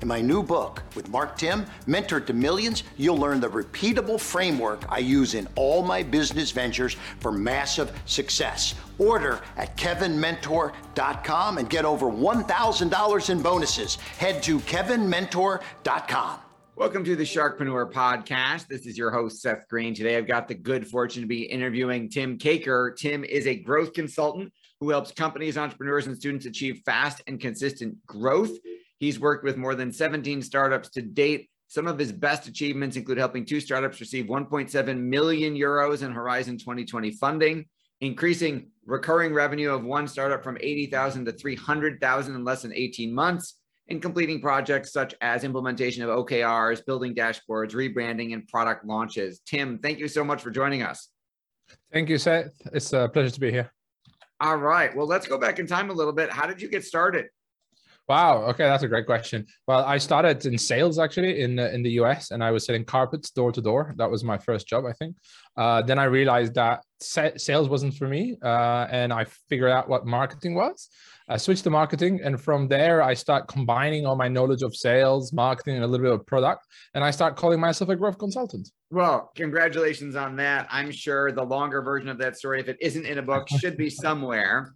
In my new book with Mark Timm, Mentor to Millions, you'll learn the repeatable framework I use in all my business ventures for massive success. Order at kevinmentor.com and get over $1,000 in bonuses. Head to kevinmentor.com. Welcome to the Sharkpreneur Podcast. This is your host, Seth Green. Today, I've got the good fortune to be interviewing Tim Cakir. Tim is a growth consultant who helps companies, entrepreneurs, and students achieve fast and consistent growth. He's worked with more than 17 startups to date. Some of his best achievements include helping two startups receive 1.7 million euros in Horizon 2020 funding, increasing recurring revenue of one startup from 80,000 to 300,000 in less than 18 months, and completing projects such as implementation of OKRs, building dashboards, rebranding, and product launches. Tim, thank you so much for joining us. Thank you, Seth. It's a pleasure to be here. All right. Well, let's go back in time a little bit. How did you get started? Wow. Okay, that's a great question. Well, I started in sales actually in in the US, and I was selling carpets door to door. That was my first job, I think. Uh, then I realized that sales wasn't for me, uh, and I figured out what marketing was. I switched to marketing, and from there, I start combining all my knowledge of sales, marketing, and a little bit of product, and I start calling myself a growth consultant. Well, congratulations on that. I'm sure the longer version of that story, if it isn't in a book, should be somewhere.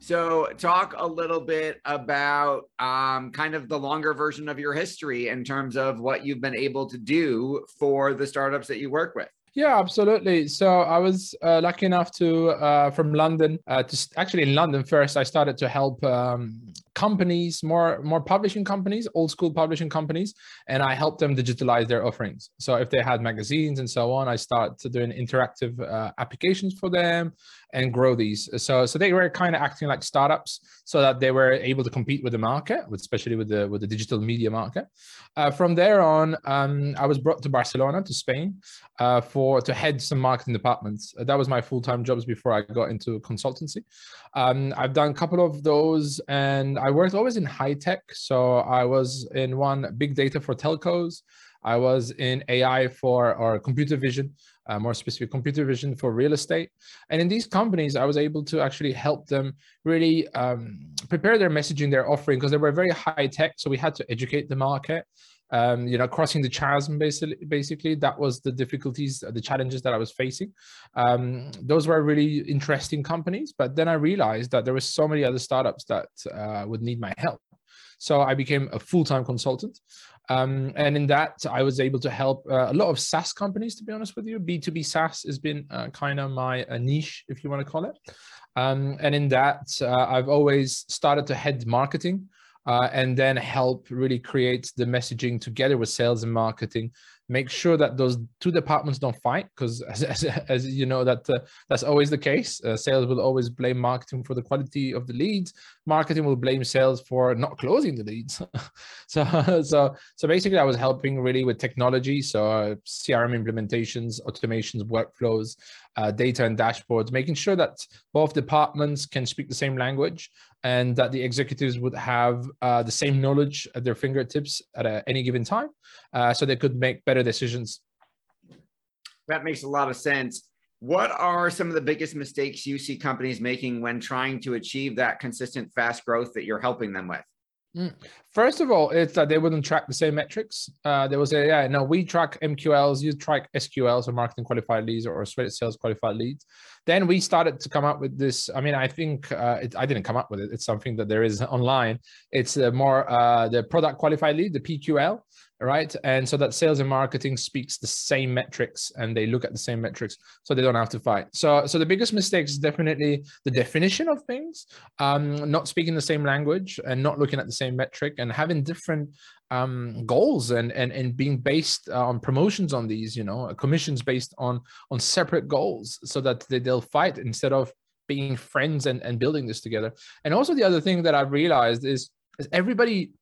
so, talk a little bit about um, kind of the longer version of your history in terms of what you've been able to do for the startups that you work with. Yeah, absolutely. So I was uh, lucky enough to uh, from London uh, to actually in London first. I started to help um, companies, more more publishing companies, old school publishing companies, and I helped them digitalize their offerings. So if they had magazines and so on, I started doing interactive uh, applications for them and grow these. So so they were kind of acting like startups, so that they were able to compete with the market, especially with the with the digital media market. Uh, from there on, um, I was brought to Barcelona to Spain uh, for to head some marketing departments. Uh, that was my full time jobs before I got into consultancy. Um, I've done a couple of those, and I worked always in high tech. So I was in one big data for telcos. I was in AI for or computer vision, uh, more specific computer vision for real estate. And in these companies, I was able to actually help them really um, prepare their messaging, their offering, because they were very high tech. So we had to educate the market. Um, you know, crossing the chasm basically, basically that was the difficulties, the challenges that I was facing. Um, those were really interesting companies, but then I realized that there were so many other startups that uh, would need my help. So I became a full-time consultant. Um, and in that, I was able to help uh, a lot of SaaS companies, to be honest with you. B2B SaaS has been uh, kind of my uh, niche, if you want to call it. Um, and in that, uh, I've always started to head marketing uh, and then help really create the messaging together with sales and marketing. Make sure that those two departments don't fight because as, as, as, you know that uh, that's always the case. Uh, sales will always blame marketing for the quality of the leads. Marketing will blame sales for not closing the leads. So so so basically i was helping really with technology. So uh, crm implementations automations workflows uh, data and dashboards making sure that both departments can speak the same language and that the executives would have uh, the same knowledge at their fingertips at a, any given time uh, so they could make better decisions. That makes a lot of sense. What are some of the biggest mistakes you see companies making when trying to achieve that consistent fast growth that you're helping them with? Mm. First of all, it's that they wouldn't track the same metrics. Uh, they will say, yeah, no, we track MQLs, you track SQLs or marketing qualified leads or Reddit sales qualified leads. Then we started to come up with this. I mean, I think uh, it, I didn't come up with it. It's something that there is online. It's uh, more uh, the product qualified lead, the PQL. Right? And so that sales and marketing speaks the same metrics and they look at the same metrics so they don't have to fight. So so the biggest mistake is definitely the definition of things, um, not speaking the same language and not looking at the same metric and having different um, goals and, and and being based on promotions on these, you know, commissions based on on separate goals so that they, they'll fight instead of being friends and, and building this together. And also the other thing that I've realized is, is everybody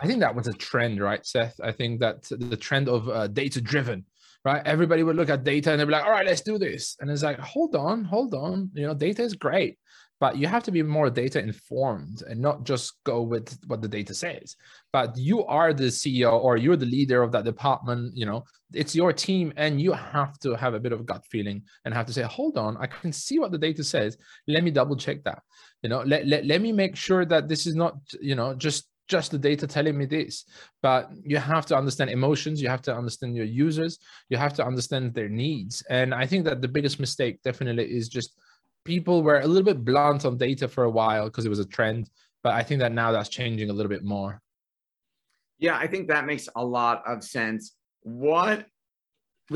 I think that was a trend, right, Seth? I think that the trend of uh, data driven, right? Everybody would look at data and they'd be like, all right, let's do this. And it's like, hold on, hold on. You know, data is great, but you have to be more data informed and not just go with what the data says. But you are the CEO or you're the leader of that department. You know, it's your team and you have to have a bit of gut feeling and have to say, hold on, I can see what the data says. Let me double check that. You know, let, let, let me make sure that this is not, you know, just just the data telling me this but you have to understand emotions you have to understand your users you have to understand their needs. And i think that the biggest mistake definitely is just people were a little bit blunt on data for a while because it was a trend but i think that now that's changing a little bit more. Yeah i think that makes a lot of sense. What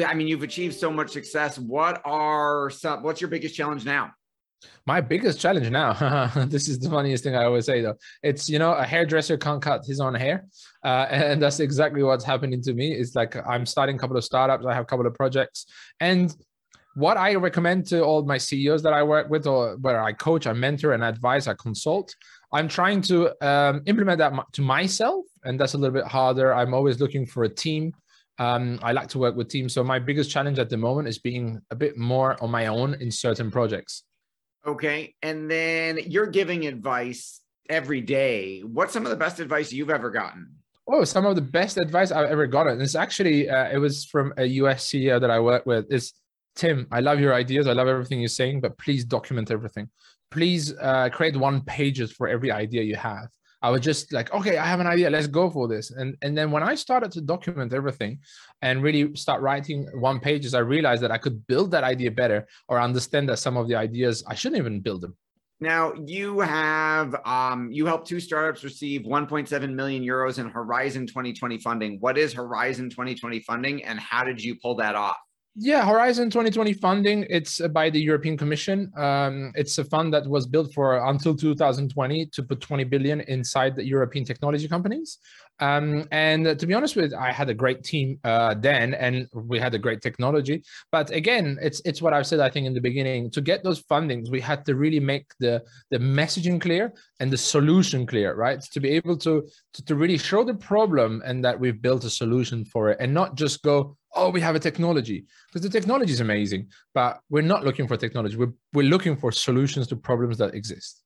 i mean you've achieved so much success. What are some what's your biggest challenge now my biggest challenge now, this is the funniest thing I always say though. It's, you know, a hairdresser can't cut his own hair. Uh, and that's exactly what's happening to me. It's like I'm starting a couple of startups, I have a couple of projects. And what I recommend to all my CEOs that I work with, or where I coach, I mentor, and advise, I consult, I'm trying to um, implement that to myself. And that's a little bit harder. I'm always looking for a team. Um, I like to work with teams. So my biggest challenge at the moment is being a bit more on my own in certain projects. Okay. And then you're giving advice every day. What's some of the best advice you've ever gotten? Oh, some of the best advice I've ever gotten. It's actually uh, it was from a US CEO that I work with. Is Tim, I love your ideas. I love everything you're saying, but please document everything. Please uh, create one pages for every idea you have. I was just like, okay, I have an idea. Let's go for this. And and then when I started to document everything and really start writing one pages, I realized that I could build that idea better or understand that some of the ideas I shouldn't even build them. Now you have um, you helped two startups receive 1.7 million euros in Horizon 2020 funding. What is Horizon 2020 funding, and how did you pull that off? Yeah, Horizon 2020 funding, it's by the European Commission. Um, it's a fund that was built for until 2020 to put 20 billion inside the European technology companies. Um, and to be honest with, I had a great team uh, then, and we had a great technology. But again, it's it's what I've said. I think in the beginning, to get those fundings, we had to really make the the messaging clear and the solution clear, right? To be able to to, to really show the problem and that we've built a solution for it, and not just go, oh, we have a technology because the technology is amazing, but we're not looking for technology. We're we're looking for solutions to problems that exist.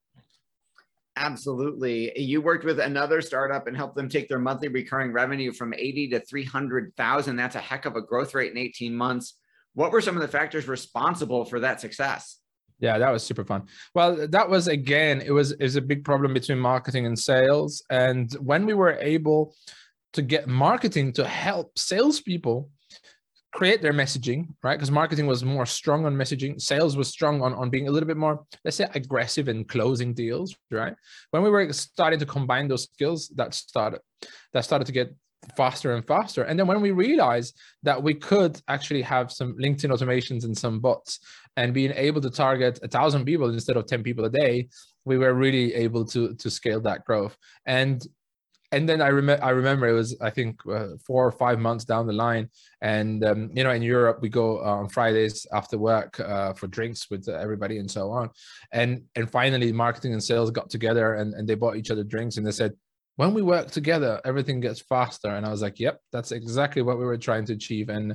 Absolutely. You worked with another startup and helped them take their monthly recurring revenue from 80 to 300,000. That's a heck of a growth rate in 18 months. What were some of the factors responsible for that success? Yeah, that was super fun. Well, that was again, it was is a big problem between marketing and sales. And when we were able to get marketing to help salespeople create their messaging, right? Because marketing was more strong on messaging, sales was strong on, on being a little bit more, let's say, aggressive in closing deals, right? When we were starting to combine those skills, that started that started to get faster and faster. And then when we realized that we could actually have some LinkedIn automations and some bots and being able to target a thousand people instead of 10 people a day, we were really able to to scale that growth. And and then I remember I remember it was I think uh, four or five months down the line, and um, you know in Europe we go uh, on Fridays after work uh, for drinks with everybody and so on, and and finally marketing and sales got together and and they bought each other drinks and they said when we work together everything gets faster. And i was like yep that's exactly what we were trying to achieve. And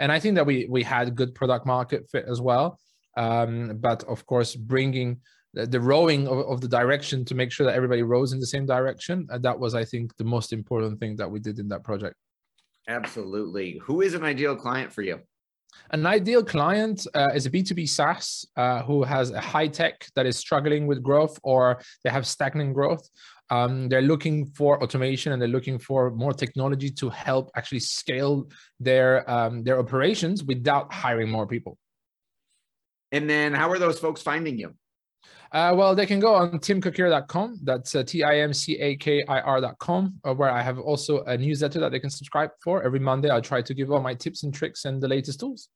and i think that we we had good product market fit as well. Um, but of course bringing the rowing of, of, the direction to make sure that everybody rows in the same direction. And that was, I think, the most important thing that we did in that project. Absolutely. Who is an ideal client for you? An ideal client uh, is a B2B SaaS uh, who has a high tech that is struggling with growth or they have stagnant growth. Um, they're looking for automation and they're looking for more technology to help actually scale their um, their operations without hiring more people. And then, how are those folks finding you? Uh, well, they can go on timcakir.com. That's uh, T-I-M-C-A-K-I-R.com, uh, where I have also a newsletter that they can subscribe for. Every Monday, I try to give all my tips and tricks and the latest tools.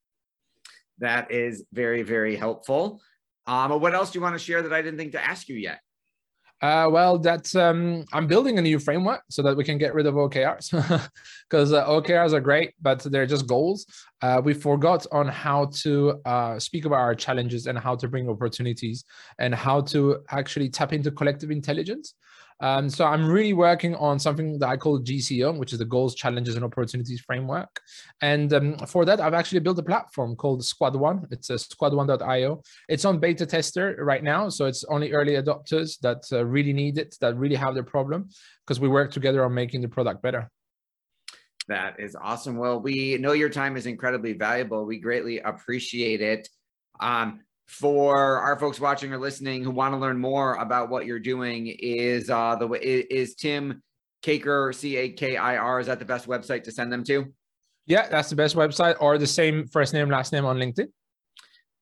That is very, very helpful. Um, what else do you want to share that I didn't think to ask you yet? Uh, well, that's um, I'm building a new framework so that we can get rid of OKRs because uh, OKRs are great, but they're just goals. Uh, we forgot on how to uh, speak about our challenges and how to bring opportunities and how to actually tap into collective intelligence. Um, so I'm really working on something that I call GCO, which is the Goals, Challenges, and Opportunities Framework. And um, for that, I've actually built a platform called Squad One. It's a squad1.io. It's on beta tester right now, so it's only early adopters that uh, really need it, that really have the problem, because we work together on making the product better. That is awesome. Well, we know your time is incredibly valuable. We greatly appreciate it. Um, for our folks watching or listening who want to learn more about what you're doing is uh the way is tim Cakir c-a-k-i-r is that the best website to send them to? Yeah that's the best website or the same first name last name on linkedin.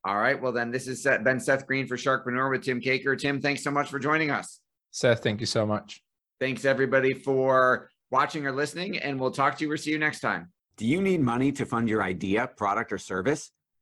All right well then this is ben seth green for sharkpreneur with tim Cakir tim thanks so much for joining us. Seth thank you so much. Thanks everybody for watching or listening and we'll talk to you or see you next time. Do you need money to fund your idea product or service